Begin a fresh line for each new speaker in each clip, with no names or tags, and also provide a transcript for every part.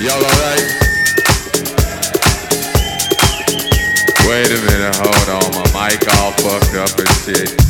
Y'all alright? Wait
a minute, hold on, my mic all fucked up and shit.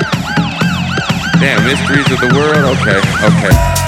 Damn, mysteries of the world. Okay, okay.